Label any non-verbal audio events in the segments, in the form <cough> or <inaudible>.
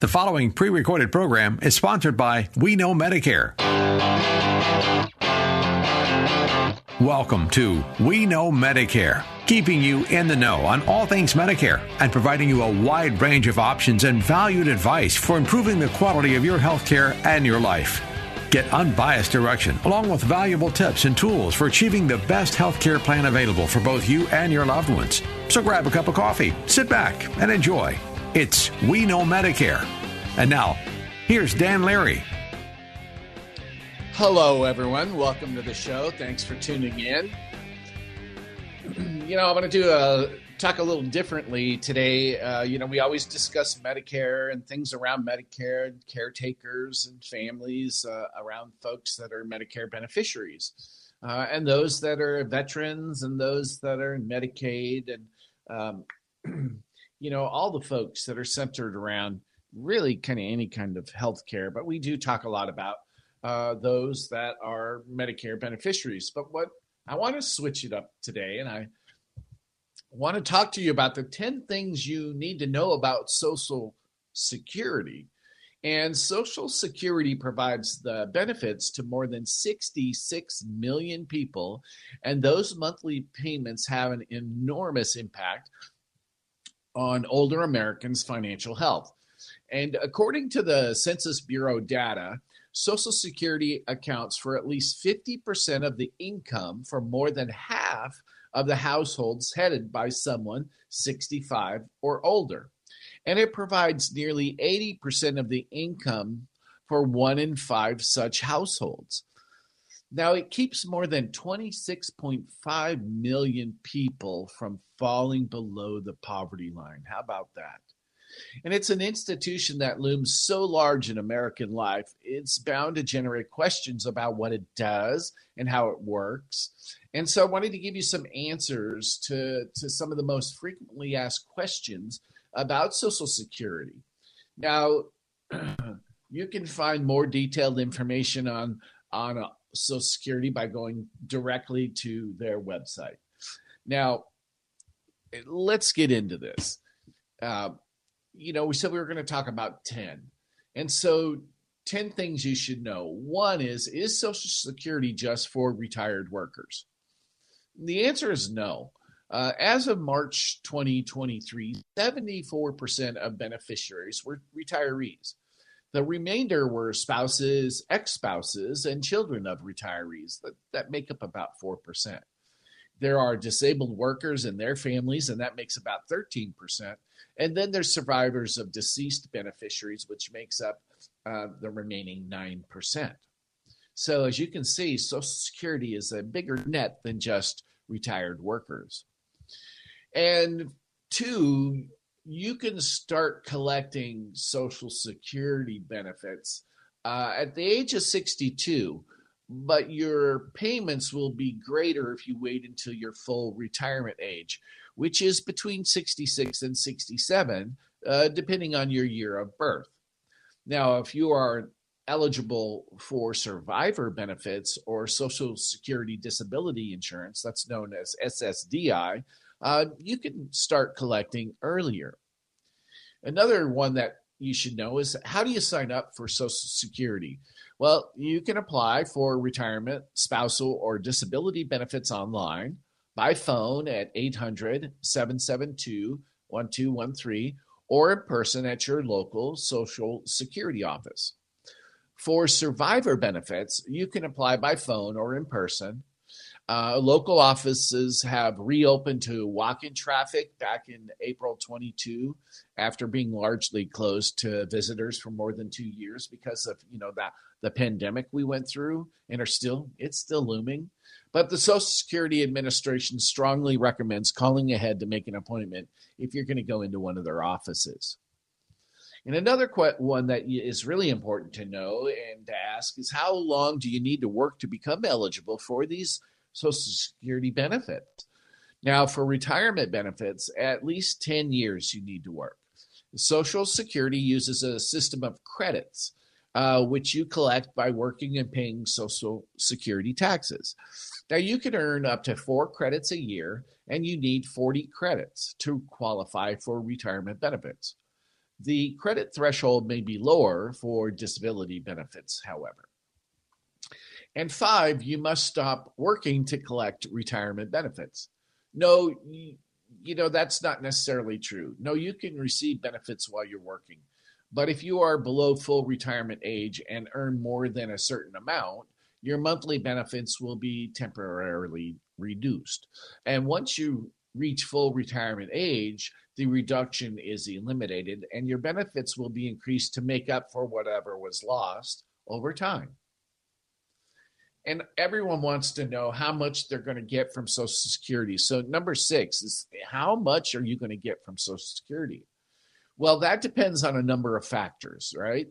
The following pre recorded program is sponsored by We Know Medicare. Welcome to We Know Medicare, keeping you in the know on all things Medicare and providing you a wide range of options and valued advice for improving the quality of your health care and your life. Get unbiased direction along with valuable tips and tools for achieving the best health care plan available for both you and your loved ones. So grab a cup of coffee, sit back, and enjoy. It's We Know Medicare. And now, here's Dan Larry. Hello, everyone. Welcome to the show. Thanks for tuning in. you know, I'm going to do a talk a little differently today. Uh, you know, we always discuss Medicare and things around Medicare and caretakers and families uh, around folks that are Medicare beneficiaries uh, and those that are veterans and those that are in Medicaid and um, <clears throat> you know, all the folks that are centered around really kind of any kind of health care. But we do talk a lot about uh, those that are Medicare beneficiaries. But what I want to switch it up today, and I want to talk to you about the 10 things you need to know about Social Security. And Social Security provides the benefits to more than 66 million people, and those monthly payments have an enormous impact on older Americans' financial health. And according to the Census Bureau data, Social Security accounts for at least 50% of the income for more than half of the households headed by someone 65 or older. And it provides nearly 80% of the income for one in five such households. Now, it keeps more than 26.5 million people from falling below the poverty line. How about that? And it's an institution that looms so large in American life, it's bound to generate questions about what it does and how it works. And so I wanted to give you some answers to, to some of the most frequently asked questions about Social Security. Now, <clears throat> you can find more detailed information on, on Social Security by going directly to their website. Now, let's get into this. Uh, you know, we said we were going to talk about 10. And so, 10 things you should know. One is Is Social Security just for retired workers? The answer is no. Uh, as of March 2023, 74% of beneficiaries were retirees. The remainder were spouses, ex spouses, and children of retirees that, that make up about 4%. There are disabled workers and their families, and that makes about 13%. And then there's survivors of deceased beneficiaries, which makes up uh, the remaining 9%. So, as you can see, Social Security is a bigger net than just retired workers. And two, you can start collecting Social Security benefits uh, at the age of 62, but your payments will be greater if you wait until your full retirement age, which is between 66 and 67, uh, depending on your year of birth. Now, if you are eligible for survivor benefits or Social Security Disability Insurance, that's known as SSDI, uh, you can start collecting earlier. Another one that you should know is how do you sign up for Social Security? Well, you can apply for retirement, spousal, or disability benefits online, by phone at 800 772 1213, or in person at your local Social Security office. For survivor benefits, you can apply by phone or in person uh, local offices have reopened to walk-in traffic back in April 22, after being largely closed to visitors for more than two years because of you know that the pandemic we went through and are still it's still looming. But the Social Security Administration strongly recommends calling ahead to make an appointment if you're going to go into one of their offices. And another one that is really important to know and to ask is how long do you need to work to become eligible for these Social Security benefits? Now, for retirement benefits, at least 10 years you need to work. Social Security uses a system of credits, uh, which you collect by working and paying Social Security taxes. Now, you can earn up to four credits a year, and you need 40 credits to qualify for retirement benefits. The credit threshold may be lower for disability benefits, however. And five, you must stop working to collect retirement benefits. No, you know, that's not necessarily true. No, you can receive benefits while you're working. But if you are below full retirement age and earn more than a certain amount, your monthly benefits will be temporarily reduced. And once you reach full retirement age, the reduction is eliminated and your benefits will be increased to make up for whatever was lost over time. And everyone wants to know how much they're going to get from Social Security. So, number six is how much are you going to get from Social Security? Well, that depends on a number of factors, right?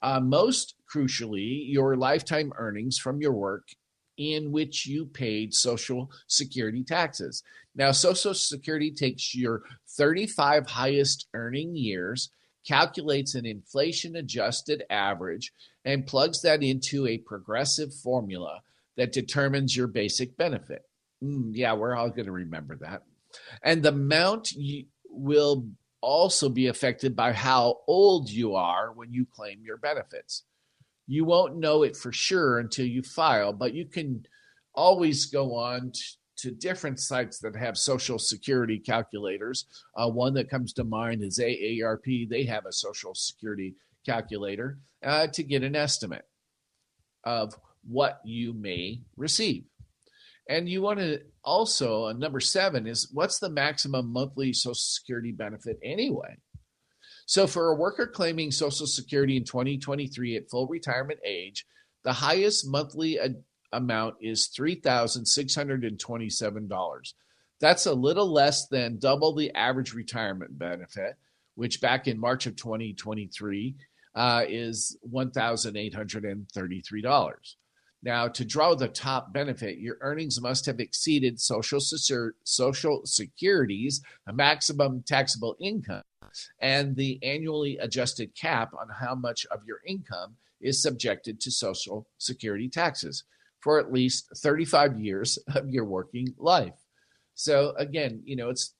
Uh, most crucially, your lifetime earnings from your work in which you paid Social Security taxes. Now, Social Security takes your 35 highest earning years, calculates an inflation adjusted average, and plugs that into a progressive formula that determines your basic benefit. Mm, yeah, we're all going to remember that. And the amount will also be affected by how old you are when you claim your benefits. You won't know it for sure until you file, but you can always go on to different sites that have social security calculators. Uh, one that comes to mind is AARP. They have a social security calculator uh, to get an estimate of what you may receive. And you want to also, uh, number seven is what's the maximum monthly Social Security benefit anyway? So, for a worker claiming Social Security in 2023 at full retirement age, the highest monthly ad- amount is $3,627. That's a little less than double the average retirement benefit, which back in March of 2023 uh, is $1,833. Now, to draw the top benefit, your earnings must have exceeded Social, Social Security's maximum taxable income and the annually adjusted cap on how much of your income is subjected to Social Security taxes for at least 35 years of your working life. So, again, you know, it's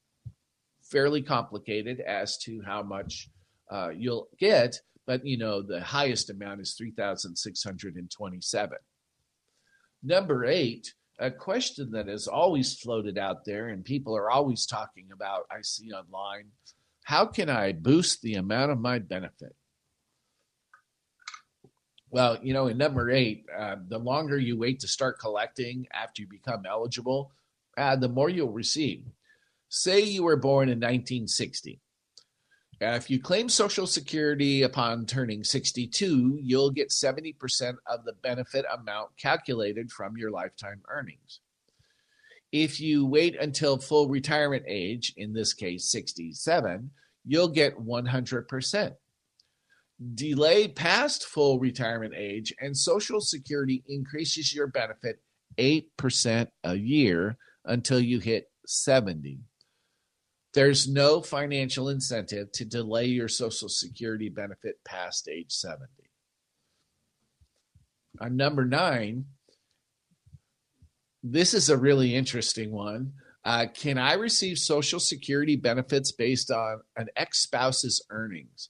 fairly complicated as to how much uh, you'll get, but, you know, the highest amount is 3,627. Number eight, a question that has always floated out there and people are always talking about, I see online how can I boost the amount of my benefit? Well, you know, in number eight, uh, the longer you wait to start collecting after you become eligible, uh, the more you'll receive. Say you were born in 1960. Uh, if you claim Social Security upon turning 62, you'll get 70% of the benefit amount calculated from your lifetime earnings. If you wait until full retirement age, in this case 67, you'll get 100%. Delay past full retirement age, and Social Security increases your benefit 8% a year until you hit 70. There's no financial incentive to delay your Social Security benefit past age 70. On number nine, this is a really interesting one. Uh, can I receive Social Security benefits based on an ex spouse's earnings?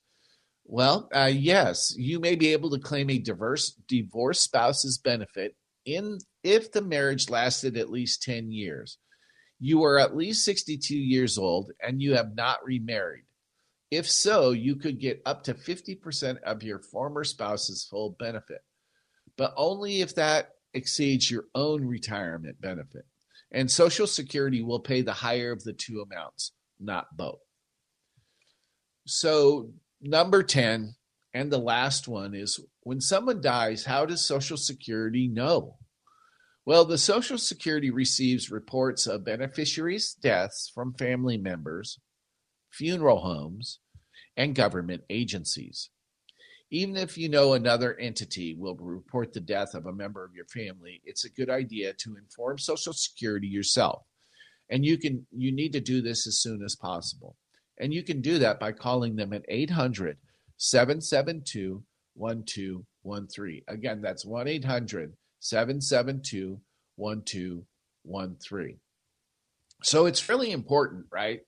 Well, uh, yes, you may be able to claim a diverse divorced spouse's benefit in if the marriage lasted at least 10 years you are at least 62 years old and you have not remarried. If so, you could get up to 50% of your former spouse's full benefit, but only if that exceeds your own retirement benefit. And Social Security will pay the higher of the two amounts, not both. So, number 10, and the last one is when someone dies, how does Social Security know? Well, the Social Security receives reports of beneficiaries' deaths from family members, funeral homes, and government agencies. Even if you know another entity will report the death of a member of your family, it's a good idea to inform Social Security yourself. And you can you need to do this as soon as possible. And you can do that by calling them at 800 772 1213. Again, that's 1 800 772 1213. So it's really important, right?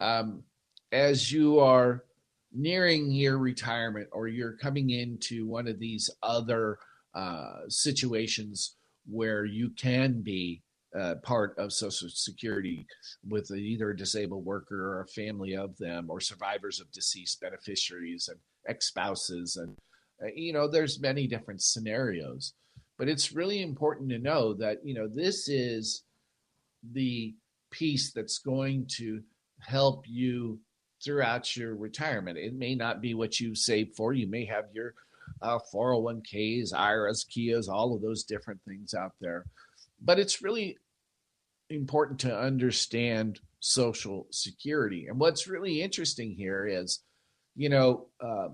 Um, as you are nearing your retirement or you're coming into one of these other uh, situations where you can be uh, part of Social Security with either a disabled worker or a family of them or survivors of deceased beneficiaries and ex spouses. And, uh, you know, there's many different scenarios. But it's really important to know that, you know, this is the piece that's going to help you throughout your retirement. It may not be what you saved for. You may have your uh, 401ks, IRAs, Keoghs, all of those different things out there. But it's really important to understand Social Security. And what's really interesting here is, you know, uh,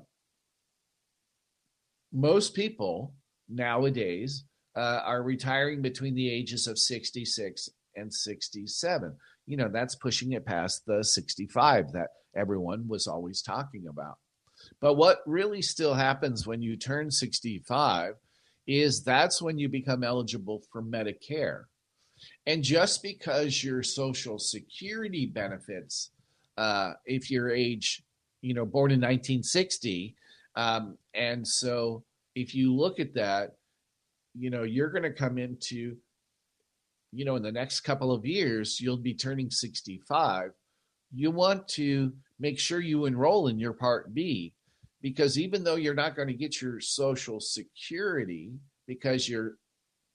most people nowadays uh, are retiring between the ages of 66 and 67. You know, that's pushing it past the 65 that everyone was always talking about. But what really still happens when you turn 65 is that's when you become eligible for Medicare. And just because your Social Security benefits, uh, if you're age, you know, born in 1960, um, and so if you look at that, you know, you're going to come into, you know, in the next couple of years, you'll be turning 65 you want to make sure you enroll in your Part B because even though you're not going to get your Social Security because you're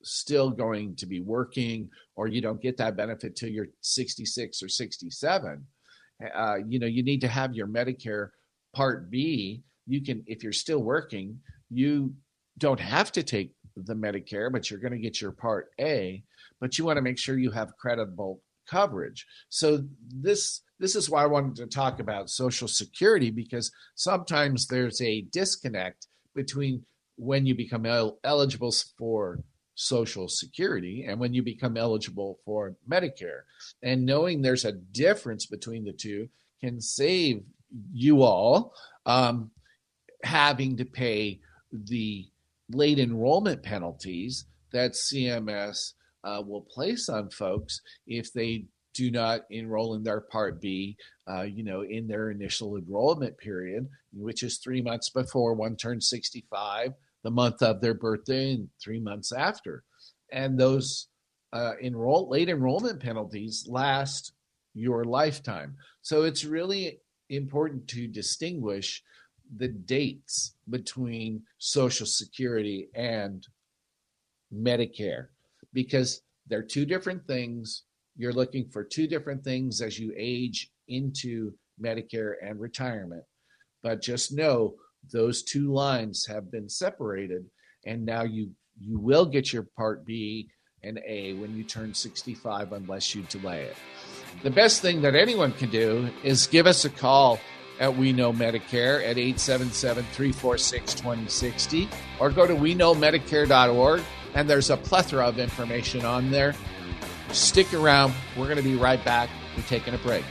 still going to be working or you don't get that benefit till you're 66 or 67 uh, you know you need to have your medicare part b. You can if you're still working you don't have to take the medicare but you're going to get your part a but you want to make sure you have credible coverage so this this is why I wanted to talk about Social Security because sometimes there's a disconnect between when you become el- eligible for Social Security and when you become eligible for Medicare. And knowing there's a difference between the two can save you all um, having to pay the late enrollment penalties that CMS uh, will place on folks if they do not enroll in their Part B, uh, you know, in their initial enrollment period, which is three months before one turns 65, the month of their birthday, and three months after. And those uh, enroll late enrollment penalties last your lifetime. So it's really important to distinguish the dates between Social Security and Medicare because they're two different things you're looking for two different things as you age into Medicare and retirement. But just know those two lines have been separated, and now you you will get your Part B and A when you turn 65 unless you delay it. The best thing that anyone can do is give us a call at We Know Medicare at 877 346 2060 or go to we know Medicare.org and there's a plethora of information on there Stick around. We're going to be right back. We're taking a break.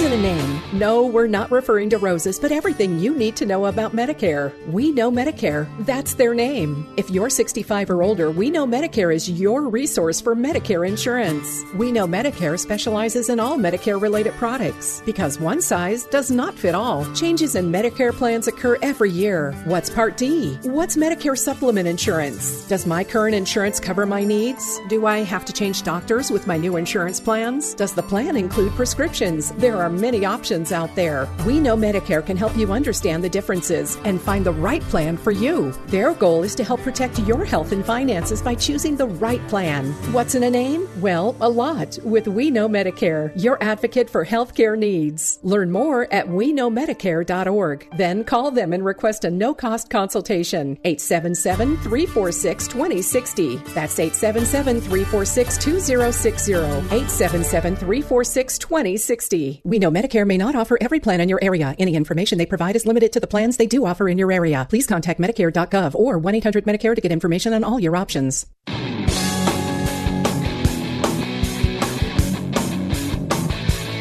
In a name? No, we're not referring to roses, but everything you need to know about Medicare. We Know Medicare. That's their name. If you're 65 or older, We Know Medicare is your resource for Medicare insurance. We Know Medicare specializes in all Medicare related products because one size does not fit all. Changes in Medicare plans occur every year. What's Part D? What's Medicare supplement insurance? Does my current insurance cover my needs? Do I have to change doctors with my new insurance plans? Does the plan include prescriptions? There are are many options out there. We Know Medicare can help you understand the differences and find the right plan for you. Their goal is to help protect your health and finances by choosing the right plan. What's in a name? Well, a lot with We Know Medicare, your advocate for healthcare needs. Learn more at WeKnowMedicare.org. Then call them and request a no cost consultation. 877 346 2060. That's 877 346 2060. 877 346 2060. We know Medicare may not offer every plan in your area. Any information they provide is limited to the plans they do offer in your area. Please contact Medicare.gov or 1 800 Medicare to get information on all your options.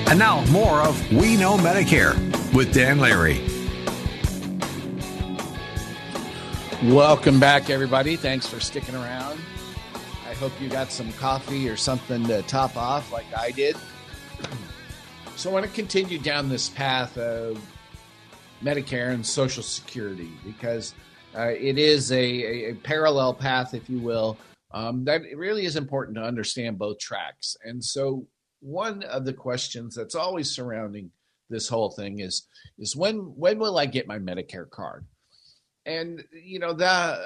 And now, more of We Know Medicare with Dan Larry. Welcome back, everybody. Thanks for sticking around. I hope you got some coffee or something to top off like I did. So I want to continue down this path of Medicare and Social Security because uh, it is a, a, parallel path, if you will, um, that it really is important to understand both tracks. And so one of the questions that's always surrounding this whole thing is is when when will I get my Medicare card? And you know that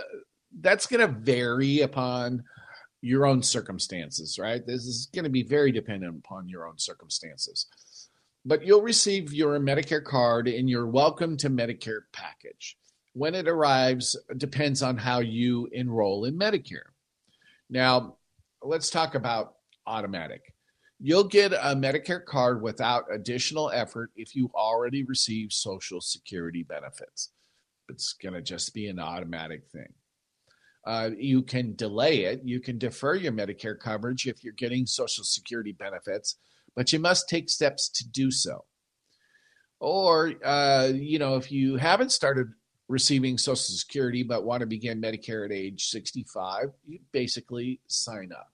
that's going to vary upon your own circumstances, right? This is going to be very dependent upon your own circumstances. But you'll receive your Medicare card in your Welcome to Medicare package. When it arrives depends on how you enroll in Medicare. Now, let's talk about automatic. You'll get a Medicare card without additional effort if you already receive Social Security benefits. It's going to just be an automatic thing. Uh, you can delay it. You can defer your Medicare coverage if you're getting Social Security benefits, but you must take steps to do so. Or, uh, you know, if you haven't started receiving Social Security but want to begin Medicare at age 65, you basically sign up.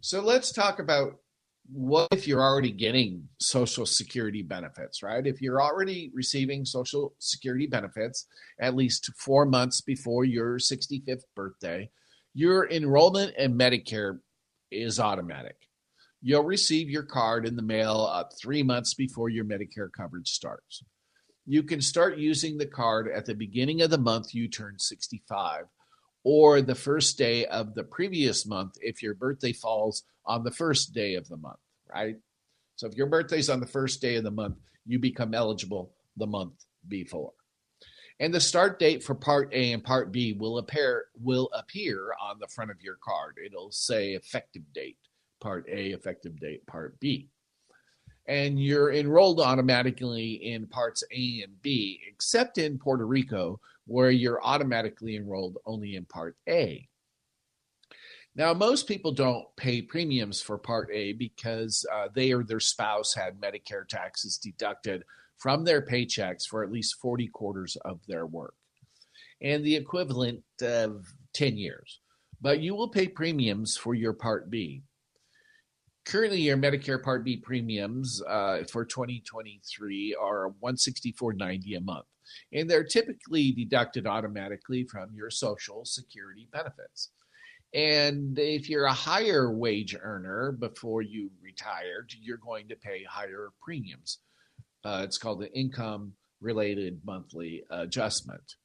So let's talk about what if you're already getting social security benefits right? If you're already receiving social security benefits at least four months before your 65th birthday your enrollment in medicare is automatic. You'll receive your card in the mail up three months before your medicare coverage starts. You can start using the card at the beginning of the month you turn 65 or the first day of the previous month if your birthday falls on the first day of the month, right? So if your birthday's on the first day of the month, you become eligible the month before. And the start date for part A and part B will appear will appear on the front of your card. It'll say effective date, part A, effective date, part B. And you're enrolled automatically in parts A and B, except in Puerto Rico, where you're automatically enrolled only in Part A. Now, most people don't pay premiums for Part A because uh, they or their spouse had Medicare taxes deducted from their paychecks for at least 40 quarters of their work and the equivalent of 10 years. But you will pay premiums for your Part B. Currently, your Medicare Part B premiums uh, for 2023 are 164.90 a month and they're typically deducted automatically from your Social Security benefits. And if you're a higher wage earner before you retired, you're going to pay higher premiums. Uh, it's called the income related monthly adjustment.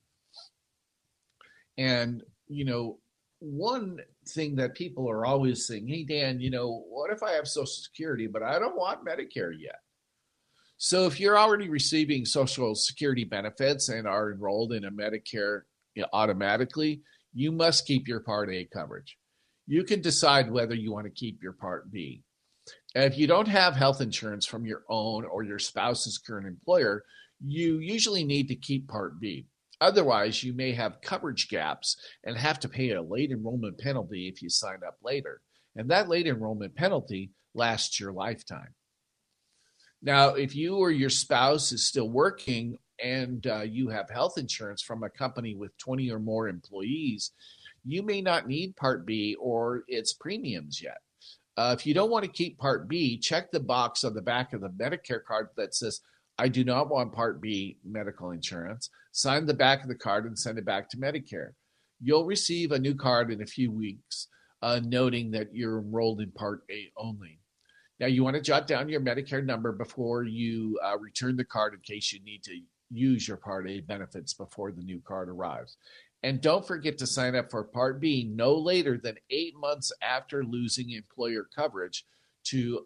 And, you know, one thing that people are always saying, hey, Dan, you know, what if I have Social Security, but I don't want Medicare yet? So if you're already receiving Social Security benefits and are enrolled in a Medicare automatically, you must keep your Part A coverage. You can decide whether you want to keep your Part B. And if you don't have health insurance from your own or your spouse's current employer, you usually need to keep Part B. Otherwise, you may have coverage gaps and have to pay a late enrollment penalty if you sign up later. And that late enrollment penalty lasts your lifetime. Now, if you or your spouse is still working and uh, you have health insurance from a company with 20 or more employees, you may not need Part B or its premiums yet. Uh, if you don't want to keep Part B, check the box on the back of the Medicare card that says, I do not want Part B medical insurance. Sign the back of the card and send it back to Medicare. You'll receive a new card in a few weeks, uh, noting that you're enrolled in Part A only. Now, you want to jot down your Medicare number before you uh, return the card in case you need to use your Part A benefits before the new card arrives. And don't forget to sign up for Part B no later than eight months after losing employer coverage to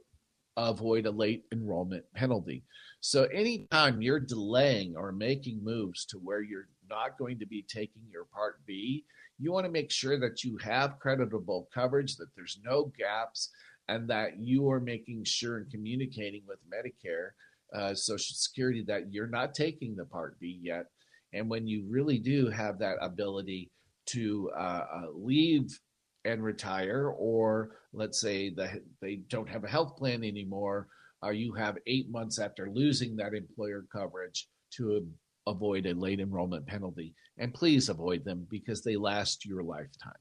avoid a late enrollment penalty. So, anytime you're delaying or making moves to where you're not going to be taking your Part B, you want to make sure that you have creditable coverage, that there's no gaps, and that you are making sure and communicating with Medicare, uh, Social Security, that you're not taking the Part B yet. And when you really do have that ability to uh, uh, leave and retire, or let's say that they don't have a health plan anymore, or you have eight months after losing that employer coverage to avoid a late enrollment penalty. And please avoid them because they last your lifetime.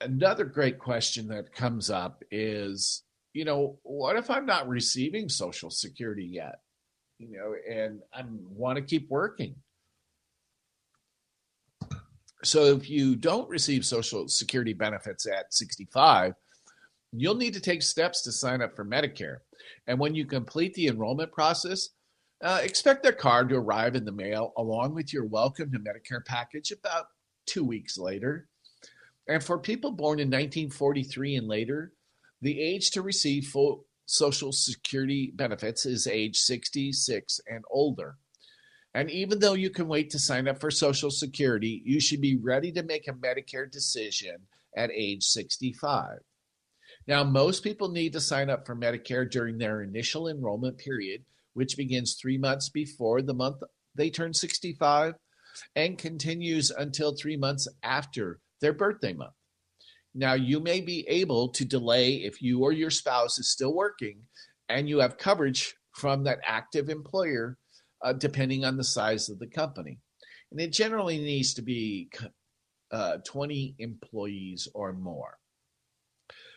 Another great question that comes up is, you know, what if I'm not receiving Social Security yet? You know, and I want to keep working. So if you don't receive Social Security benefits at 65, you'll need to take steps to sign up for Medicare. And when you complete the enrollment process, uh, expect their card to arrive in the mail along with your welcome to Medicare package about two weeks later. And for people born in 1943 and later, the age to receive full Social Security benefits is age 66 and older. And even though you can wait to sign up for Social Security, you should be ready to make a Medicare decision at age 65. Now, most people need to sign up for Medicare during their initial enrollment period, which begins three months before the month they turn 65 and continues until three months after their birthday month. Now, you may be able to delay if you or your spouse is still working and you have coverage from that active employer, uh, depending on the size of the company. And it generally needs to be uh, 20 employees or more.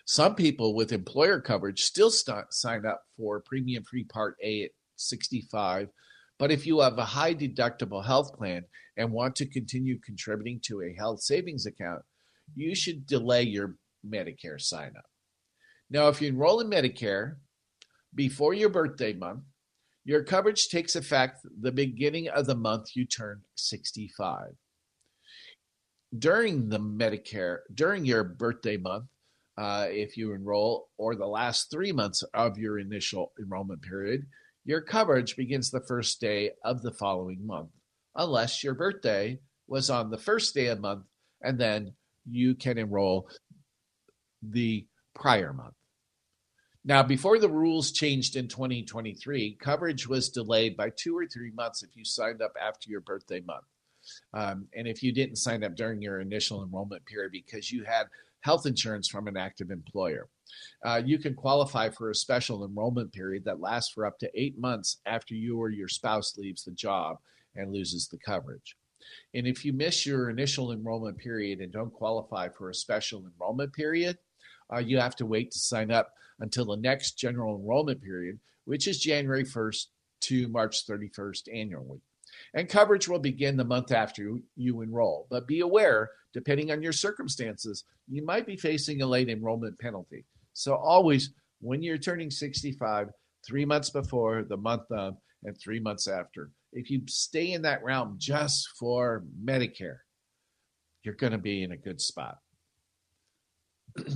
Some people with employer coverage still st- sign up for premium free Part A at 65. But if you have a high deductible health plan and want to continue contributing to a health savings account, you should delay your Medicare sign up. Now, if you enroll in Medicare before your birthday month, your coverage takes effect the beginning of the month you turn 65. During the Medicare, during your birthday month, uh, if you enroll, or the last three months of your initial enrollment period, your coverage begins the first day of the following month, unless your birthday was on the first day of month, and then you can enroll the prior month. Now, before the rules changed in 2023, coverage was delayed by two or three months if you signed up after your birthday month. Um, and if you didn't sign up during your initial enrollment period because you had health insurance from an active employer. Uh, you can qualify for a special enrollment period that lasts for up to eight months after you or your spouse leaves the job and loses the coverage. And if you miss your initial enrollment period and don't qualify for a special enrollment period, uh, you have to wait to sign up until the next general enrollment period, which is January 1st to March 31st annually and coverage will begin the month after you enroll. But be aware, depending on your circumstances, you might be facing a late enrollment penalty. So always, when you're turning 65, three months before, the month of, and three months after, if you stay in that realm just for Medicare, you're going to be in a good spot. <clears throat>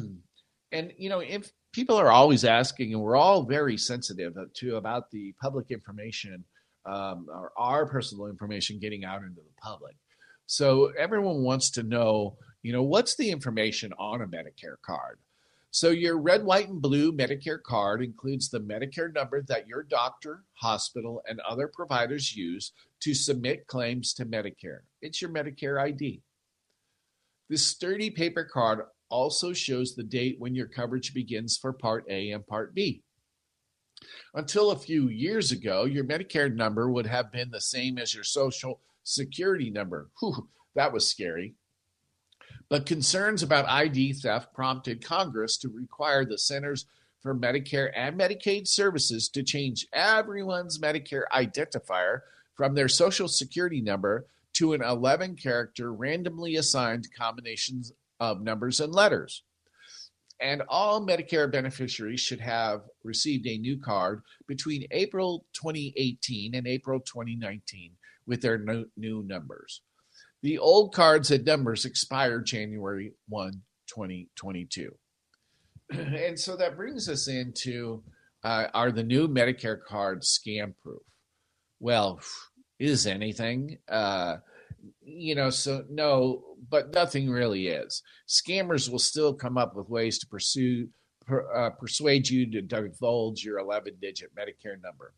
and, you know, if people are always asking, and we're all very sensitive to about the public information um, or our personal information getting out into the public. So everyone wants to know, you know, what's the information on a Medicare card? So your red, white, and blue Medicare card includes the Medicare number that your doctor, hospital, and other providers use to submit claims to Medicare. It's your Medicare ID. This sturdy paper card also shows the date when your coverage begins for Part A and Part B. Until a few years ago, your Medicare number would have been the same as your Social Security number. Whew, that was scary. But concerns about ID theft prompted Congress to require the Centers for Medicare and Medicaid Services to change everyone's Medicare identifier from their Social Security number to an 11 character randomly assigned combinations of numbers and letters. and all Medicare beneficiaries should have received a new card between April 2018 and April 2019 with their new numbers. The old cards and numbers expired January 1, 2022. <clears throat> and so that brings us into uh, are the new Medicare cards scam proof? Well, is anything? Uh, you know, so no, but nothing really is. Scammers will still come up with ways to pursue per, uh, persuade you to divulge your 11-digit Medicare number.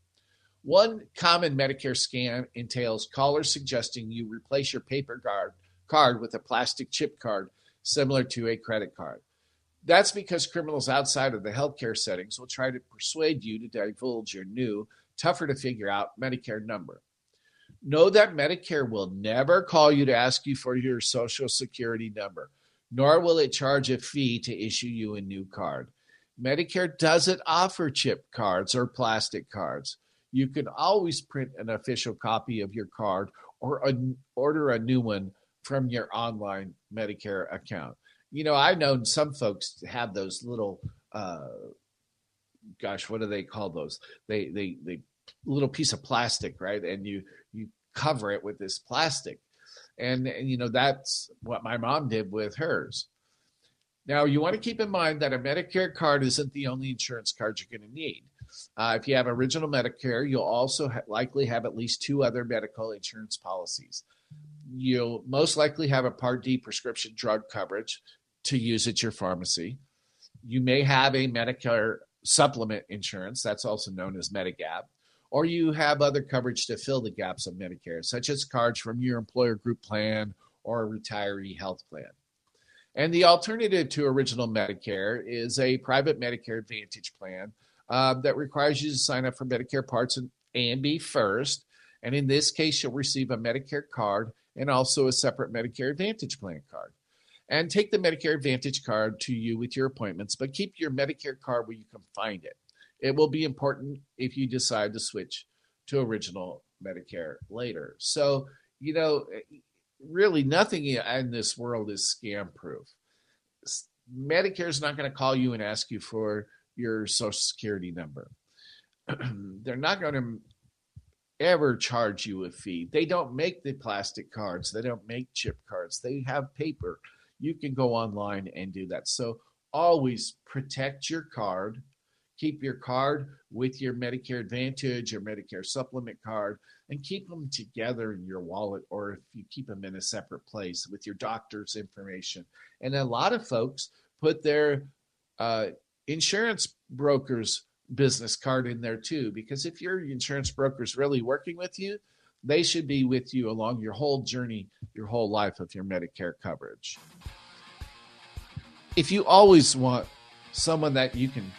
One common Medicare scam entails callers suggesting you replace your paper card card with a plastic chip card similar to a credit card. That's because criminals outside of the healthcare settings will try to persuade you to divulge your new, tougher to figure out Medicare number. Know that Medicare will never call you to ask you for your social security number, nor will it charge a fee to issue you a new card. Medicare doesn't offer chip cards or plastic cards. You can always print an official copy of your card or order a new one from your online Medicare account. You know, I've known some folks have those little, uh, gosh, what do they call those? They, they, they, little piece of plastic, right? And you, you cover it with this plastic. And, and you know, that's what my mom did with hers. Now, you want to keep in mind that a Medicare card isn't the only insurance card you're going to need. Uh, if you have original Medicare, you'll also ha- likely have at least two other medical insurance policies. You'll most likely have a Part D prescription drug coverage to use at your pharmacy. You may have a Medicare supplement insurance, that's also known as Medigap or you have other coverage to fill the gaps of Medicare, such as cards from your employer group plan or a retiree health plan. And the alternative to original Medicare is a private Medicare Advantage plan uh, that requires you to sign up for Medicare Parts A and B first. And in this case, you'll receive a Medicare card and also a separate Medicare Advantage plan card. And take the Medicare Advantage card to you with your appointments, but keep your Medicare card where you can find it. It will be important if you decide to switch to original Medicare later. So, you know, really nothing in this world is scam proof. Medicare is not going to call you and ask you for your social security number. <clears throat> They're not going to ever charge you a fee. They don't make the plastic cards, they don't make chip cards, they have paper. You can go online and do that. So always protect your card keep your card with your Medicare Advantage or Medicare Supplement card and keep them together in your wallet or if you keep them in a separate place with your doctor's information. And a lot of folks put their uh, insurance broker's business card in there too, because if your insurance broker is really working with you, they should be with you along your whole journey, your whole life of your Medicare coverage. If you always want someone that you can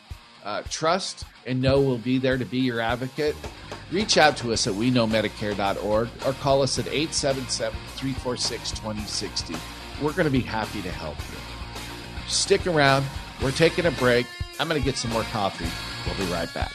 uh, trust and know will be there to be your advocate, reach out to us at weknowmedicare.org or call us at 877 346 2060. We're going to be happy to help you. Stick around. We're taking a break. I'm going to get some more coffee. We'll be right back.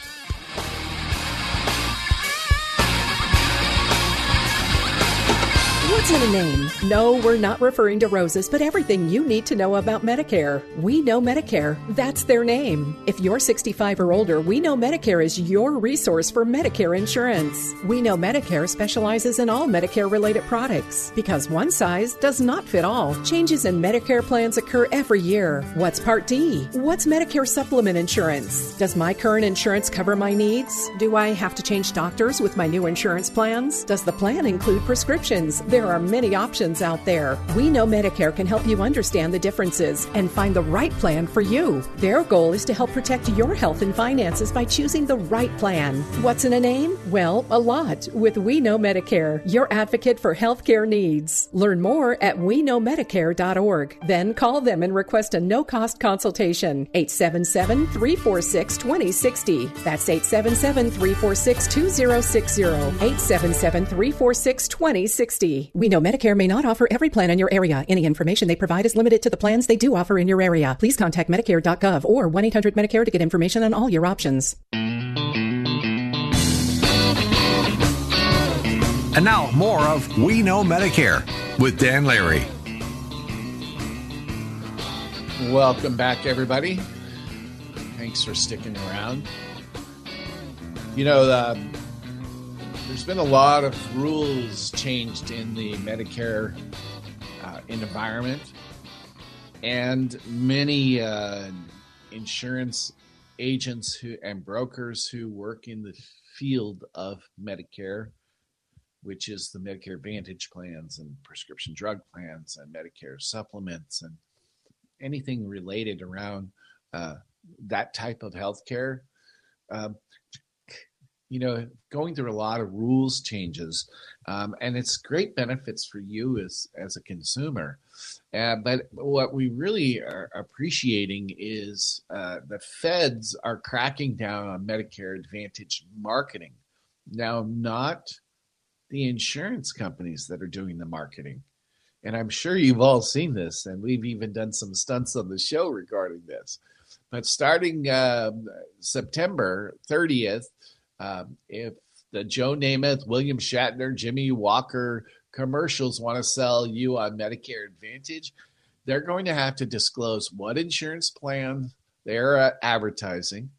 What's in a name? No, we're not referring to roses, but everything you need to know about Medicare. We Know Medicare. That's their name. If you're 65 or older, We Know Medicare is your resource for Medicare insurance. We Know Medicare specializes in all Medicare related products because one size does not fit all. Changes in Medicare plans occur every year. What's Part D? What's Medicare supplement insurance? Does my current insurance cover my needs? Do I have to change doctors with my new insurance plans? Does the plan include prescriptions? There are many options out there. We know Medicare can help you understand the differences and find the right plan for you. Their goal is to help protect your health and finances by choosing the right plan. What's in a name? Well, a lot with We Know Medicare, your advocate for healthcare needs. Learn more at weknowmedicare.org. Then call them and request a no cost consultation. 877 346 2060. That's 877 346 2060. 877 346 2060. We know Medicare may not offer every plan in your area. Any information they provide is limited to the plans they do offer in your area. Please contact Medicare.gov or 1 800 Medicare to get information on all your options. And now, more of We Know Medicare with Dan Larry. Welcome back, everybody. Thanks for sticking around. You know, uh, there's been a lot of rules changed in the Medicare uh, environment, and many uh, insurance agents who and brokers who work in the field of Medicare, which is the Medicare Advantage plans and prescription drug plans and Medicare supplements and anything related around uh, that type of healthcare. Um, you know, going through a lot of rules changes, um, and it's great benefits for you as as a consumer. Uh, but what we really are appreciating is uh, the feds are cracking down on Medicare Advantage marketing. Now, not the insurance companies that are doing the marketing. And I'm sure you've all seen this, and we've even done some stunts on the show regarding this. But starting uh, September 30th, um, if the Joe Namath, William Shatner, Jimmie Walker commercials want to sell you on Medicare Advantage, they're going to have to disclose what insurance plan they're uh, advertising.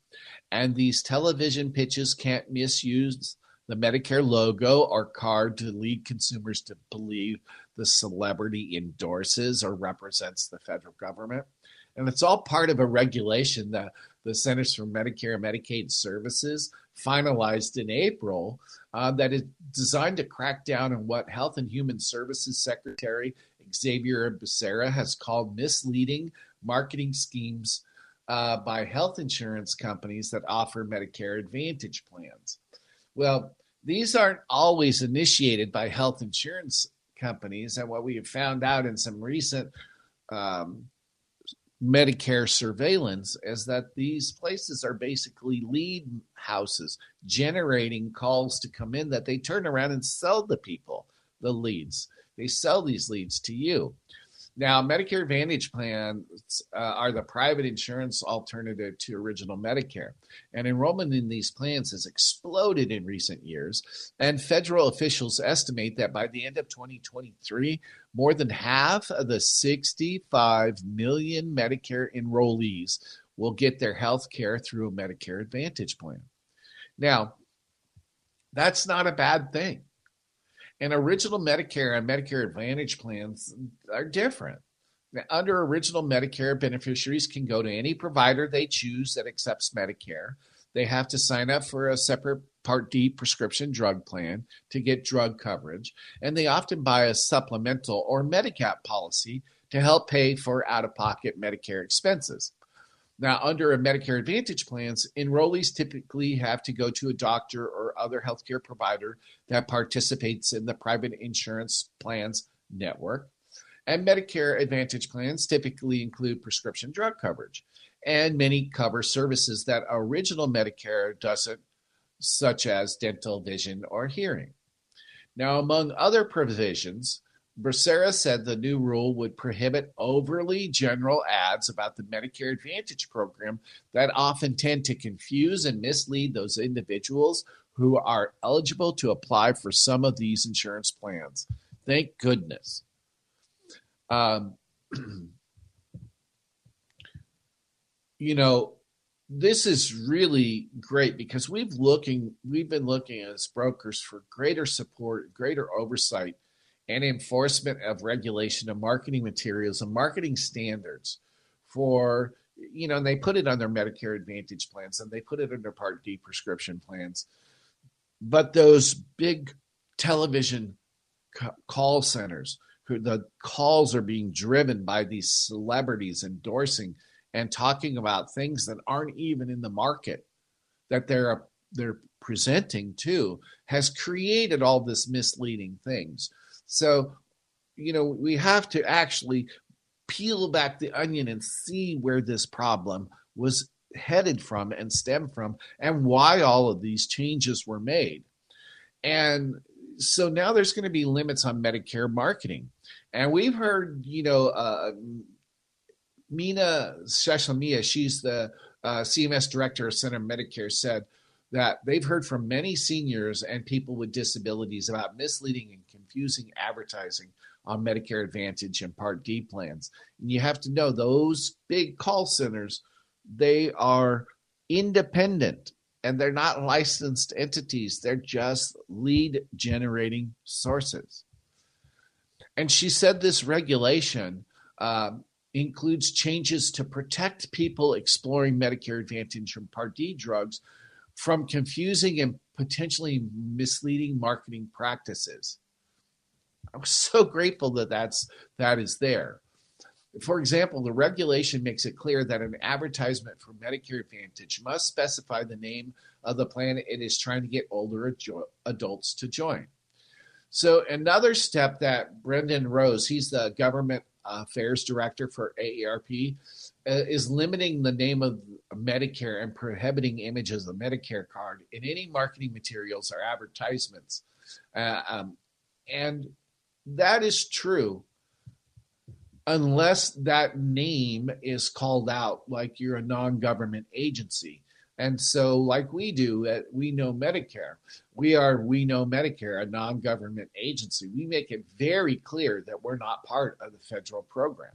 And these television pitches can't misuse the Medicare logo or card to lead consumers to believe the celebrity endorses or represents the federal government. And it's all part of a regulation that the Centers for Medicare and Medicaid Services finalized in April uh, that is designed to crack down on what Health and Human Services Secretary Xavier Becerra has called misleading marketing schemes uh, by health insurance companies that offer Medicare Advantage plans. Well, these aren't always initiated by health insurance companies. And what we have found out in some recent um, Medicare surveillance is that these places are basically lead houses generating calls to come in that they turn around and sell the people the leads. They sell these leads to you. Now, Medicare Advantage plans uh, are the private insurance alternative to original Medicare. And enrollment in these plans has exploded in recent years. And federal officials estimate that by the end of 2023, more than half of the 65 million Medicare enrollees will get their health care through a Medicare Advantage plan. Now, that's not a bad thing and original Medicare and Medicare Advantage plans are different. Now, under original Medicare, beneficiaries can go to any provider they choose that accepts Medicare. They have to sign up for a separate Part D prescription drug plan to get drug coverage, and they often buy a supplemental or Medigap policy to help pay for out of pocket Medicare expenses. Now, under Medicare Advantage plans, enrollees typically have to go to a doctor or other healthcare provider that participates in the private insurance plans network. And Medicare Advantage plans typically include prescription drug coverage, and many cover services that original Medicare doesn't, such as dental, vision, or hearing. Now, among other provisions, Becerra said the new rule would prohibit overly general ads about the Medicare Advantage program that often tend to confuse and mislead those individuals who are eligible to apply for some of these insurance plans. Thank goodness. Um, <clears throat> you know, this is really great because we've looking we've been looking as brokers for greater support, greater oversight and enforcement of regulation of marketing materials and marketing standards for you know and they put it on their medicare advantage plans and they put it under part d prescription plans. But those big television call centers who the calls are being driven by these celebrities endorsing and talking about things that aren't even in the market that they're they're presenting to has created all this misleading things so, you know, we have to actually peel back the onion and see where this problem was headed from and stemmed from and why all of these changes were made. And so now there's going to be limits on Medicare marketing. And we've heard, you know, uh, Meena Seshamani, she's the uh, CMS director of Center Medicare, said that they've heard from many seniors and people with disabilities about misleading and confusing advertising on Medicare Advantage and Part D plans. And you have to know those big call centers, they are independent and they're not licensed entities. They're just lead generating sources. And she said this regulation um, includes changes to protect people exploring Medicare Advantage and Part D drugs from confusing and potentially misleading marketing practices. I'm so <laughs> grateful that that's that is there. For example, the regulation makes it clear that an advertisement for Medicare Advantage must specify the name of the plan it is trying to get older adults to join. So, another step that Brendan Rose, he's the government affairs director for AARP, uh, is limiting the name of Medicare and prohibiting images of Medicare card in any marketing materials or advertisements. Uh, um, and that is true. Unless that name is called out like you're a non-government agency. And so like we do at we know medicare we are we know medicare a non-government agency. We make it very clear that we're not part of the federal program.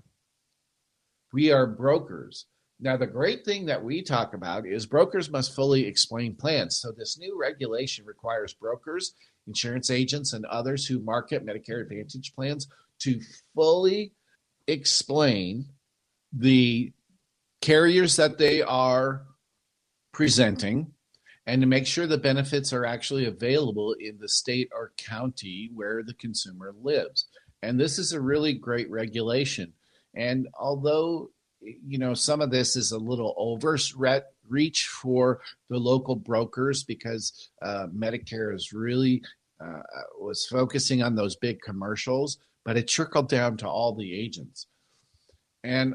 We are brokers now the great thing that we talk about is brokers must fully explain plans so this new regulation requires brokers insurance agents and others who market medicare advantage plans to fully explain the carriers that they are presenting and to make sure the benefits are actually available in the state or county where the consumer lives. And this is a really great regulation. And although you know some of this is a little overreach for the local brokers because uh, Medicare is really uh, was focusing on those big commercials but it trickled down to all the agents. And,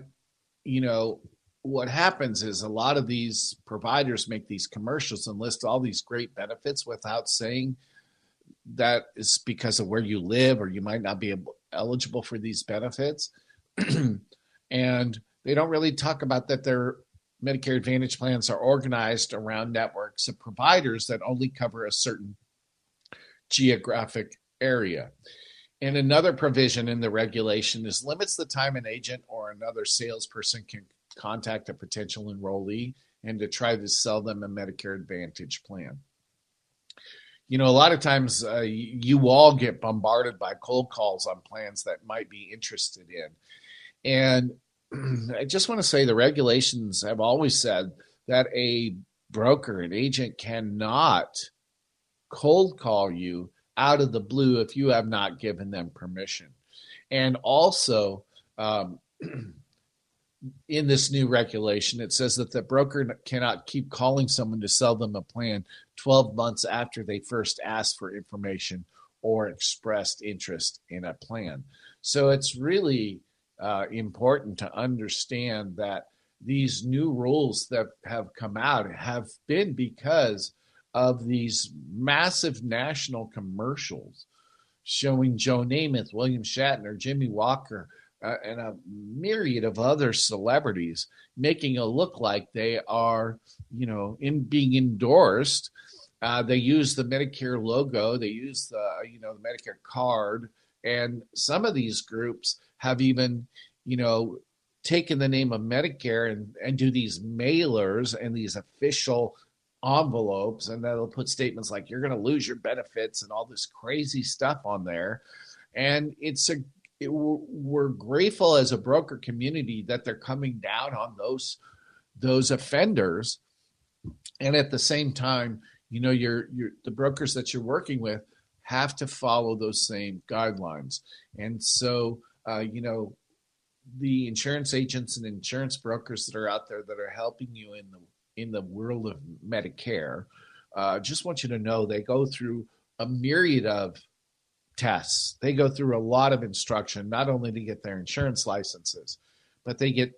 you know, what happens is a lot of these providers make these commercials and list all these great benefits without saying that is because of where you live or you might not be able, eligible for these benefits. <clears throat> and they don't really talk about that their Medicare Advantage plans are organized around networks of providers that only cover a certain geographic area. And another provision in the regulation is limits the time an agent or another salesperson can contact a potential enrollee and to try to sell them a Medicare Advantage plan. You know, a lot of times uh, you all get bombarded by cold calls on plans that might be interested in. And <clears throat> I just want to say the regulations have always said that a broker, an agent cannot cold call you out of the blue if you have not given them permission. And also, um, <clears throat> in this new regulation, it says that the broker cannot keep calling someone to sell them a plan 12 months after they first asked for information or expressed interest in a plan. So it's really uh, important to understand that these new rules that have come out have been because of these massive national commercials showing Joe Namath, William Shatner, Jimmie Walker, uh, and a myriad of other celebrities making it look like they are, you know, in being endorsed. Uh, they use the Medicare logo, they use the, you know, the Medicare card, and some of these groups have even, you know, taken the name of Medicare and, and do these mailers and these official envelopes and they'll put statements like you're going to lose your benefits and all this crazy stuff on there. And it's a it, we're grateful as a broker community that they're coming down on those those offenders. And at the same time you know your your the brokers that you're working with have to follow those same guidelines. And so uh, you know the insurance agents and insurance brokers that are out there that are helping you in the in the world of Medicare, uh, just want you to know they go through a myriad of tests. They go through a lot of instruction, not only to get their insurance licenses, but they get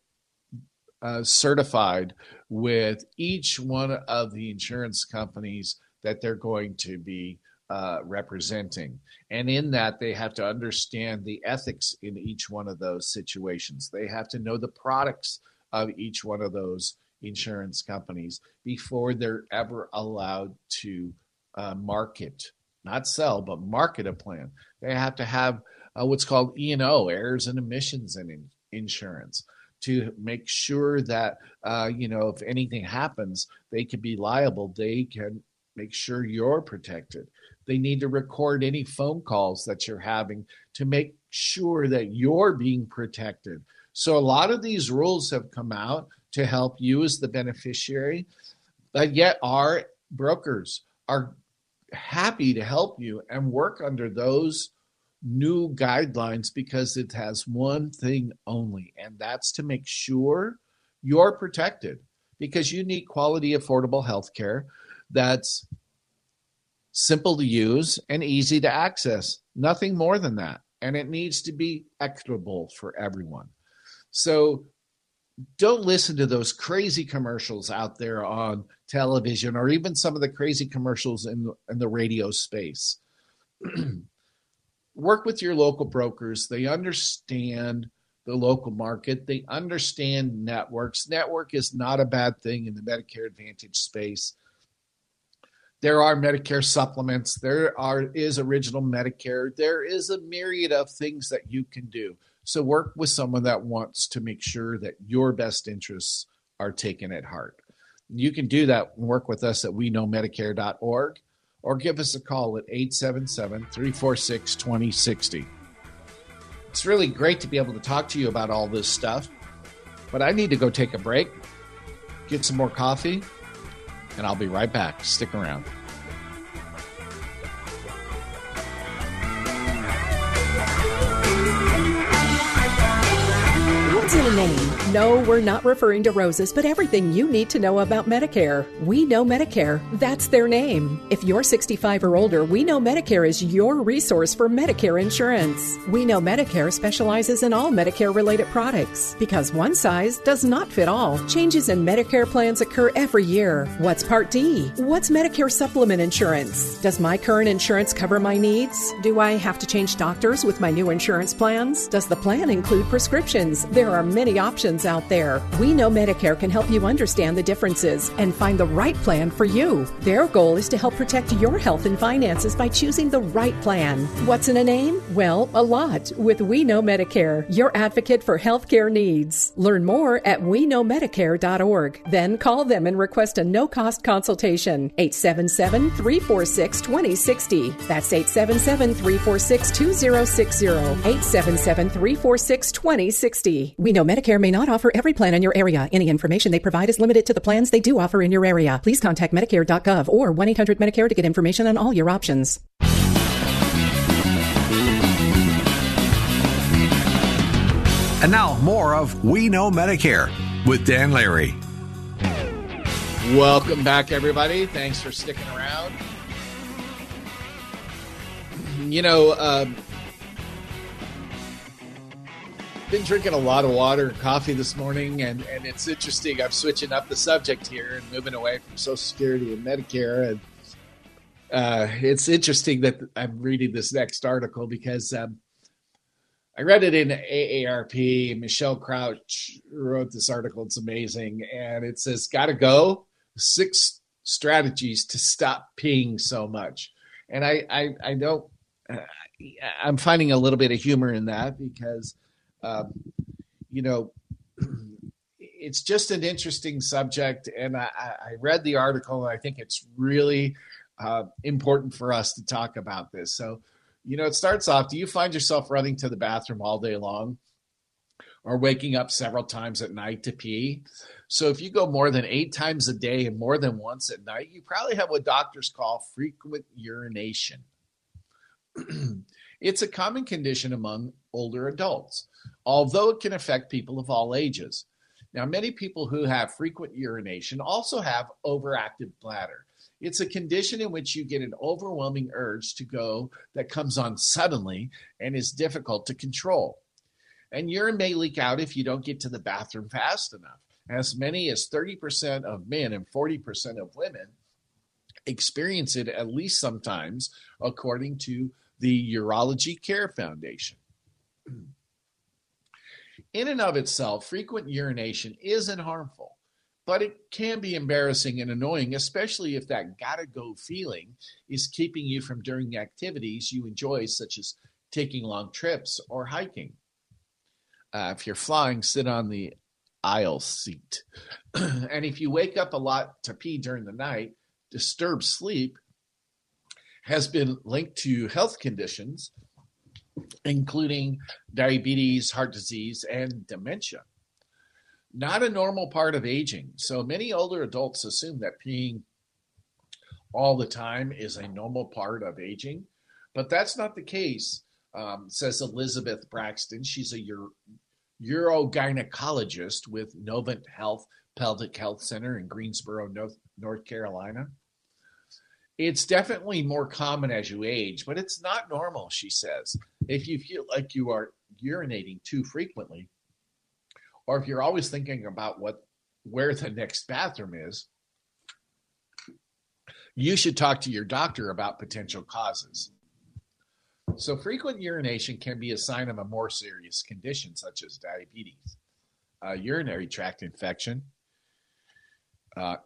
uh, certified with each one of the insurance companies that they're going to be uh, representing. And in that, they have to understand the ethics in each one of those situations. They have to know the products of each one of those insurance companies before they're ever allowed to uh, market, not sell, but market a plan. They have to have uh, what's called E&O, errors and omissions in, in insurance to make sure that uh, you know if anything happens they can be liable they can make sure you're protected they need to record any phone calls that you're having to make sure that you're being protected. So a lot of these rules have come out to help you as the beneficiary but yet our brokers are happy to help you and work under those new guidelines because it has one thing only, and that's to make sure you're protected because you need quality, affordable health care that's simple to use and easy to access. Nothing more than that. And it needs to be equitable for everyone. So don't listen to those crazy commercials out there on television or even some of the crazy commercials in, in the radio space. <clears throat> work with your local brokers. They understand the local market, they understand networks. Network is not a bad thing in the Medicare Advantage space. There are Medicare supplements. There are is original Medicare. There is a myriad of things that you can do. So work with someone that wants to make sure that your best interests are taken at heart. You can do that and work with us at we know medicare.org or give us a call at 877 346 2060. It's really great to be able to talk to you about all this stuff, but I need to go take a break, get some more coffee, and I'll be right back. Stick around. No, we're not referring to roses, but everything you need to know about Medicare. We know Medicare. That's their name. If you're 65 or older, We Know Medicare is your resource for Medicare insurance. We Know Medicare specializes in all Medicare related products because one size does not fit all. Changes in Medicare plans occur every year. What's Part D? What's Medicare supplement insurance? Does my current insurance cover my needs? Do I have to change doctors with my new insurance plans? Does the plan include prescriptions? There are many options out there. We know Medicare can help you understand the differences and find the right plan for you. Their goal is to help protect your health and finances by choosing the right plan. What's in a name? Well, a lot with We Know Medicare, your advocate for healthcare needs. Learn more at WeKnowMedicare.org. Then call them and request a no cost consultation. 877 346 2060. That's 877 346 2060. 877 346 2060. We know Medicare may not offer every plan in your area. Any information they provide is limited to the plans they do offer in your area. Please contact Medicare.gov or 1 800 Medicare to get information on all your options. And now, more of We Know Medicare with Dan Larry. Welcome back, everybody. Thanks for sticking around. You know, um, been drinking a lot of water and coffee this morning, and, and it's interesting. I'm switching up the subject here and moving away from Social Security and Medicare. And uh, it's interesting that I'm reading this next article because um, I read it in AARP. Michelle Crouch wrote this article. It's amazing. And it says, Gotta go. Six strategies to stop peeing so much. And I, I, I don't, uh, I'm finding a little bit of humor in that because um, you know, it's just an interesting subject. And I, I read the article, and I think it's really uh, important for us to talk about this. So, you know, it starts off do you find yourself running to the bathroom all day long? Or waking up several times at night to pee. So, if you go more than eight times a day and more than once at night, you probably have what doctors call frequent urination. <clears throat> it's a common condition among older adults although it can affect people of all ages. Now, many people who have frequent urination also have overactive bladder. It's a condition in which you get an overwhelming urge to go that comes on suddenly and is difficult to control. And urine may leak out if you don't get to the bathroom fast enough. As many as 30% of men and 40% of women experience it at least sometimes, according to the Urology Care Foundation in and of itself, frequent urination isn't harmful, but it can be embarrassing and annoying, especially if that gotta go feeling is keeping you from doing activities you enjoy, such as taking long trips or hiking. Uh, if you're flying, sit on the aisle seat. <clears throat> and if you wake up a lot to pee during the night, disturbed sleep has been linked to health conditions, including diabetes, heart disease, and dementia not a normal part of aging. So many older adults assume that peeing all the time is a normal part of aging, but that's not the case, um, says Elizabeth Braxton. She's a Euro- urogynecologist with Novant Health Pelvic Health Center in Greensboro, North, North Carolina. It's definitely more common as you age, but it's not normal, she says. If you feel like you are urinating too frequently, or if you're always thinking about what where the next bathroom is, you should talk to your doctor about potential causes. So, frequent urination can be a sign of a more serious condition, such as diabetes, a urinary tract infection, uh,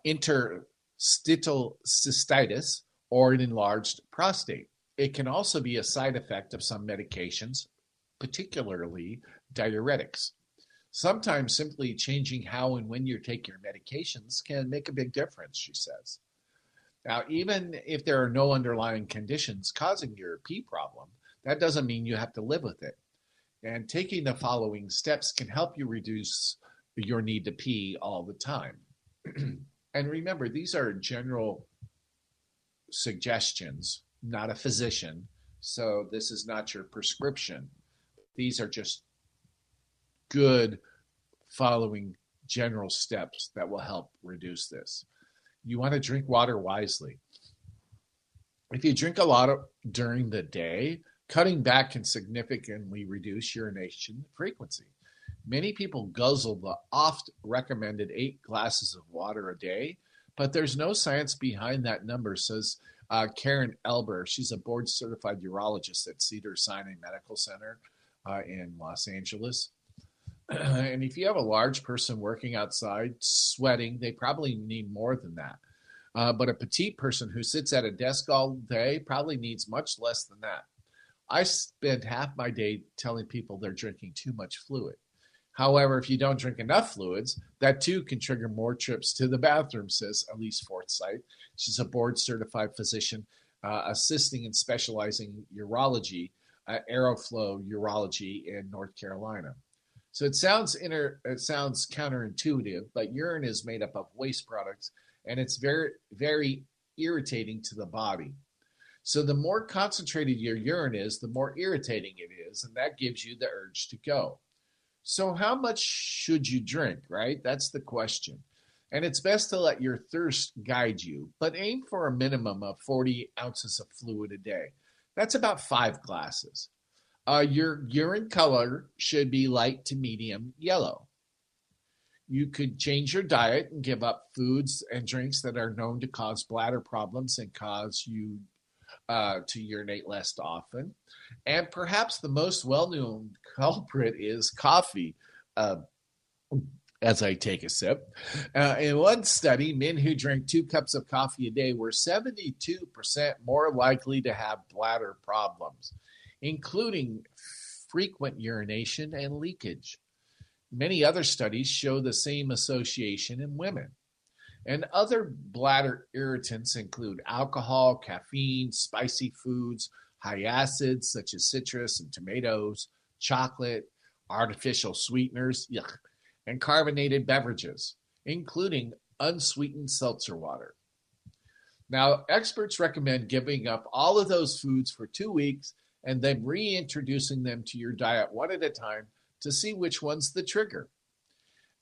interstitial cystitis, or an enlarged prostate. It can also be a side effect of some medications, particularly diuretics. Sometimes simply changing how and when you take your medications can make a big difference, she says. Now, even if there are no underlying conditions causing your pee problem, that doesn't mean you have to live with it. And taking the following steps can help you reduce your need to pee all the time. <clears throat> and remember, these are general suggestions, not a physician. So this is not your prescription. These are just good following general steps that will help reduce this. You want to drink water wisely. If you drink a lot of, during the day, cutting back can significantly reduce urination frequency. Many people guzzle the oft recommended eight glasses of water a day, but there's no science behind that number, says uh, Karyn Eilber. She's a board certified urologist at Cedars-Sinai Medical Center uh, in Los Angeles. <clears throat> and if you have a large person working outside sweating, they probably need more than that. Uh, but a petite person who sits at a desk all day probably needs much less than that. I spend half my day telling people they're drinking too much fluid. However, if you don't drink enough fluids, that too can trigger more trips to the bathroom, says Elise Forsyth. She's a board certified physician uh, assisting and specializing urology, uh, Aeroflow Urology in North Carolina. So it sounds inter, it sounds counterintuitive, but urine is made up of waste products and it's very very irritating to the body. So the more concentrated your urine is, the more irritating it is, and that gives you the urge to go. So how much should you drink, right? That's the question. And it's best to let your thirst guide you, but aim for a minimum of 40 ounces of fluid a day. That's about five glasses. Uh, your urine color should be light to medium yellow. You could change your diet and give up foods and drinks that are known to cause bladder problems and cause you uh, to urinate less often. And perhaps the most well known culprit is coffee. Uh, as I take a sip. Uh, in one study, men who drank two cups of coffee a day were 72% more likely to have bladder problems including frequent urination and leakage. Many other studies show the same association in women. And other bladder irritants include alcohol, caffeine, spicy foods, high acids such as citrus and tomatoes, chocolate, artificial sweeteners, yuck, and carbonated beverages, including unsweetened seltzer water. Now, experts recommend giving up all of those foods for two weeks and then reintroducing them to your diet one at a time to see which one's the trigger.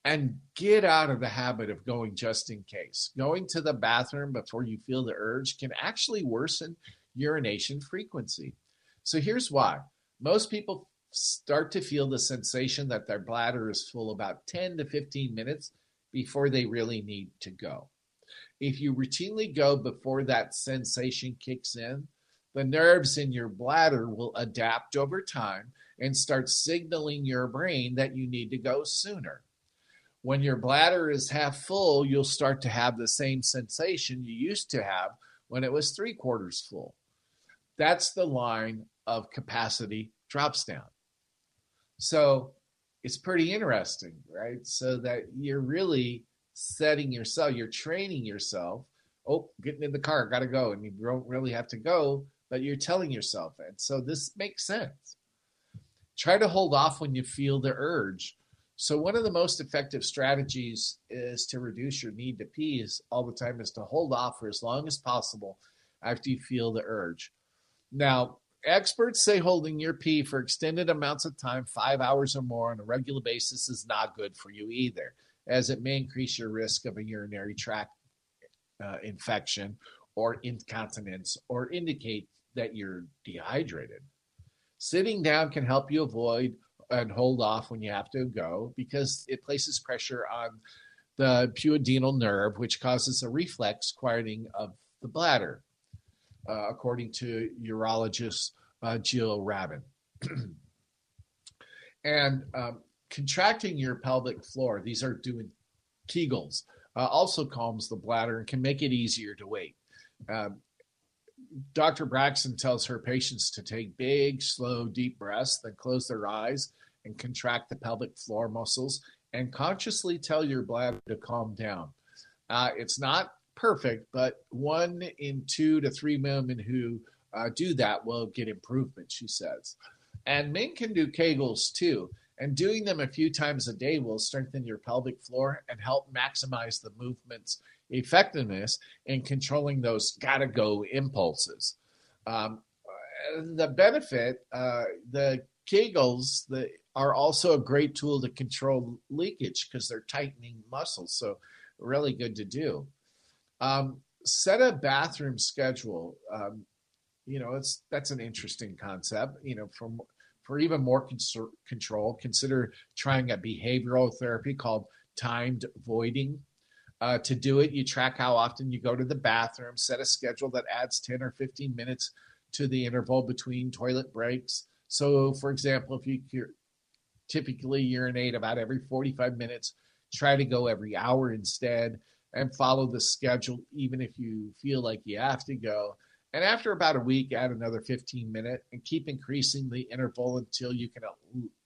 And get out of the habit of going just in case. Going to the bathroom before you feel the urge can actually worsen urination frequency. So here's why most people start to feel the sensation that their bladder is full about 10 to 15 minutes before they really need to go. If you routinely go before that sensation kicks in, the nerves in your bladder will adapt over time and start signaling your brain that you need to go sooner. When your bladder is half full, you'll start to have the same sensation you used to have when it was three quarters full. That's the line of capacity drops down. So it's pretty interesting, right? So that you're really setting yourself, you're training yourself. Oh, getting in the car, got to go. And you don't really have to go, but you're telling yourself it. So this makes sense. Try to hold off when you feel the urge. So one of the most effective strategies is to reduce your need to pee all the time is to hold off for as long as possible after you feel the urge. Now, experts say holding your pee for extended amounts of time, five hours or more on a regular basis, is not good for you either, as it may increase your risk of a urinary tract uh, infection or incontinence or indicate that you're dehydrated. Sitting down can help you avoid and hold off when you have to go because it places pressure on the pudendal nerve, which causes a reflex quieting of the bladder uh, according to urologist uh, Jill Rabin. <clears throat> and um, contracting your pelvic floor, these are doing Kegels, uh, also calms the bladder and can make it easier to wait. Um, Dr. Braxton tells her patients to take big, slow, deep breaths, then close their eyes and contract the pelvic floor muscles and consciously tell your bladder to calm down. Uh, it's not perfect, but one in two to three women who uh, do that will get improvement, she says. And men can do Kegels too. And doing them a few times a day will strengthen your pelvic floor and help maximize the movement's effectiveness in controlling those gotta go impulses. Um, the benefit, uh, the Kegels the, are also a great tool to control leakage because they're tightening muscles. So, really good to do. Um, set a bathroom schedule. Um, you know, it's that's an interesting concept. You know, from for even more conser- control, consider trying a behavioral therapy called timed voiding. Uh, to do it, you track how often you go to the bathroom, set a schedule that adds 10 or 15 minutes to the interval between toilet breaks. So, for example, if you typically urinate about every 45 minutes, try to go every hour instead and follow the schedule, even if you feel like you have to go. And after about a week, add another 15 minutes and keep increasing the interval until you can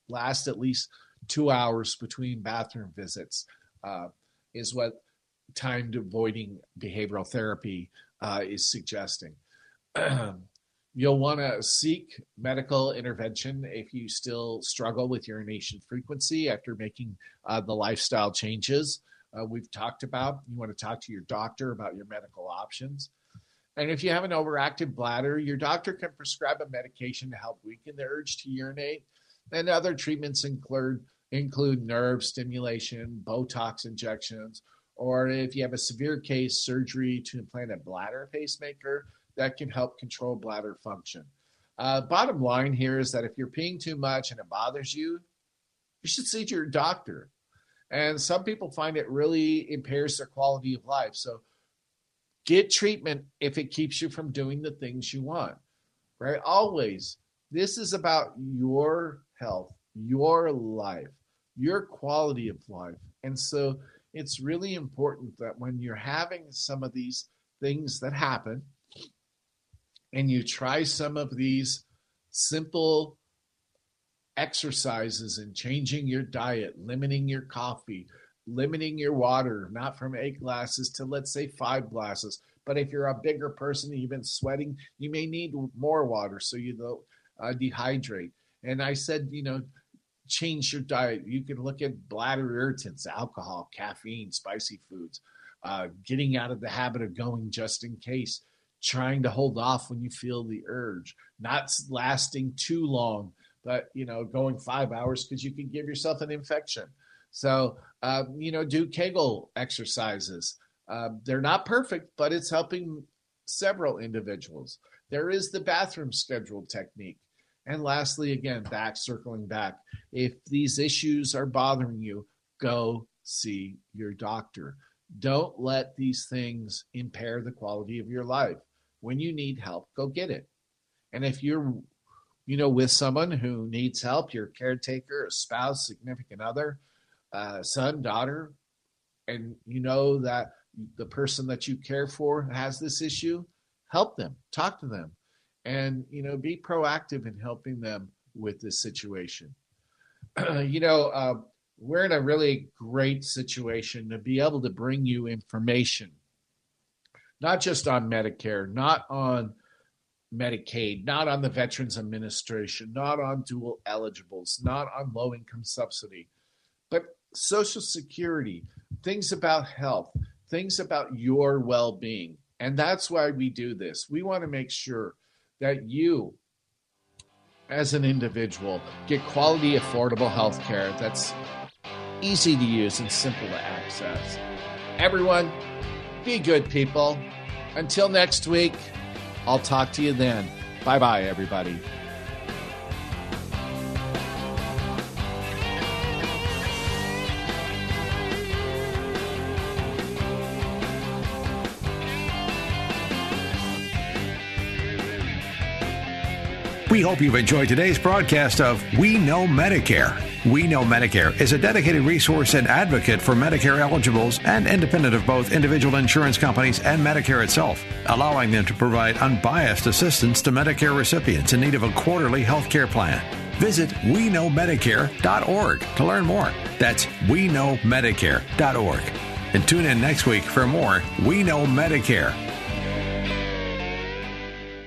last at least two hours between bathroom visits, uh, is what timed voiding behavioral therapy uh, is suggesting. <clears throat> You'll want to seek medical intervention if you still struggle with urination frequency after making uh, the lifestyle changes uh, we've talked about. You want to talk to your doctor about your medical options. And if you have an overactive bladder, your doctor can prescribe a medication to help weaken the urge to urinate. And other treatments include include nerve stimulation, Botox injections, or if you have a severe case, surgery to implant a bladder pacemaker that can help control bladder function. Uh, bottom line here is that if you're peeing too much and it bothers you, you should see your doctor. And some people find it really impairs their quality of life. So get treatment if it keeps you from doing the things you want, right? Always. This is about your health, your life, your quality of life. And so it's really important that when you're having some of these things that happen and you try some of these simple exercises and changing your diet, limiting your coffee, limiting your water, not from eight glasses to let's say five glasses. But if you're a bigger person and you've been sweating, you may need more water so you don't uh, dehydrate. And I said, you know, change your diet. You can look at bladder irritants, alcohol, caffeine, spicy foods, uh, getting out of the habit of going just in case, trying to hold off when you feel the urge, not lasting too long but you know going five hours because you can give yourself an infection. So um, you know do kegel exercises. Um, they're not perfect but it's helping several individuals. There is the bathroom schedule technique. And lastly again back circling back if these issues are bothering you go see your doctor. Don't let these things impair the quality of your life. When you need help go get it. And if you're you know, with someone who needs help, your caretaker, a spouse, significant other, uh, son, daughter, and you know that the person that you care for has this issue, help them, talk to them, and you know, be proactive in helping them with this situation. <clears throat> you know, uh, we're in a really great situation to be able to bring you information, not just on Medicare, not on Medicaid, not on the Veterans Administration, not on dual eligibles, not on low income subsidy, but Social Security, things about health, things about your well being. And that's why we do this. We want to make sure that you, as an individual, get quality, affordable health care that's easy to use and simple to access. Everyone, be good people. Until next week, I'll talk to you then. Bye bye, everybody. We hope you've enjoyed today's broadcast of We Know Medicare. We Know Medicare is a dedicated resource and advocate for Medicare eligibles and independent of both individual insurance companies and Medicare itself, allowing them to provide unbiased assistance to Medicare recipients in need of a quarterly health care plan. Visit WeKnowMedicare.org to learn more. That's WeKnowMedicare.org. And tune in next week for more We Know Medicare.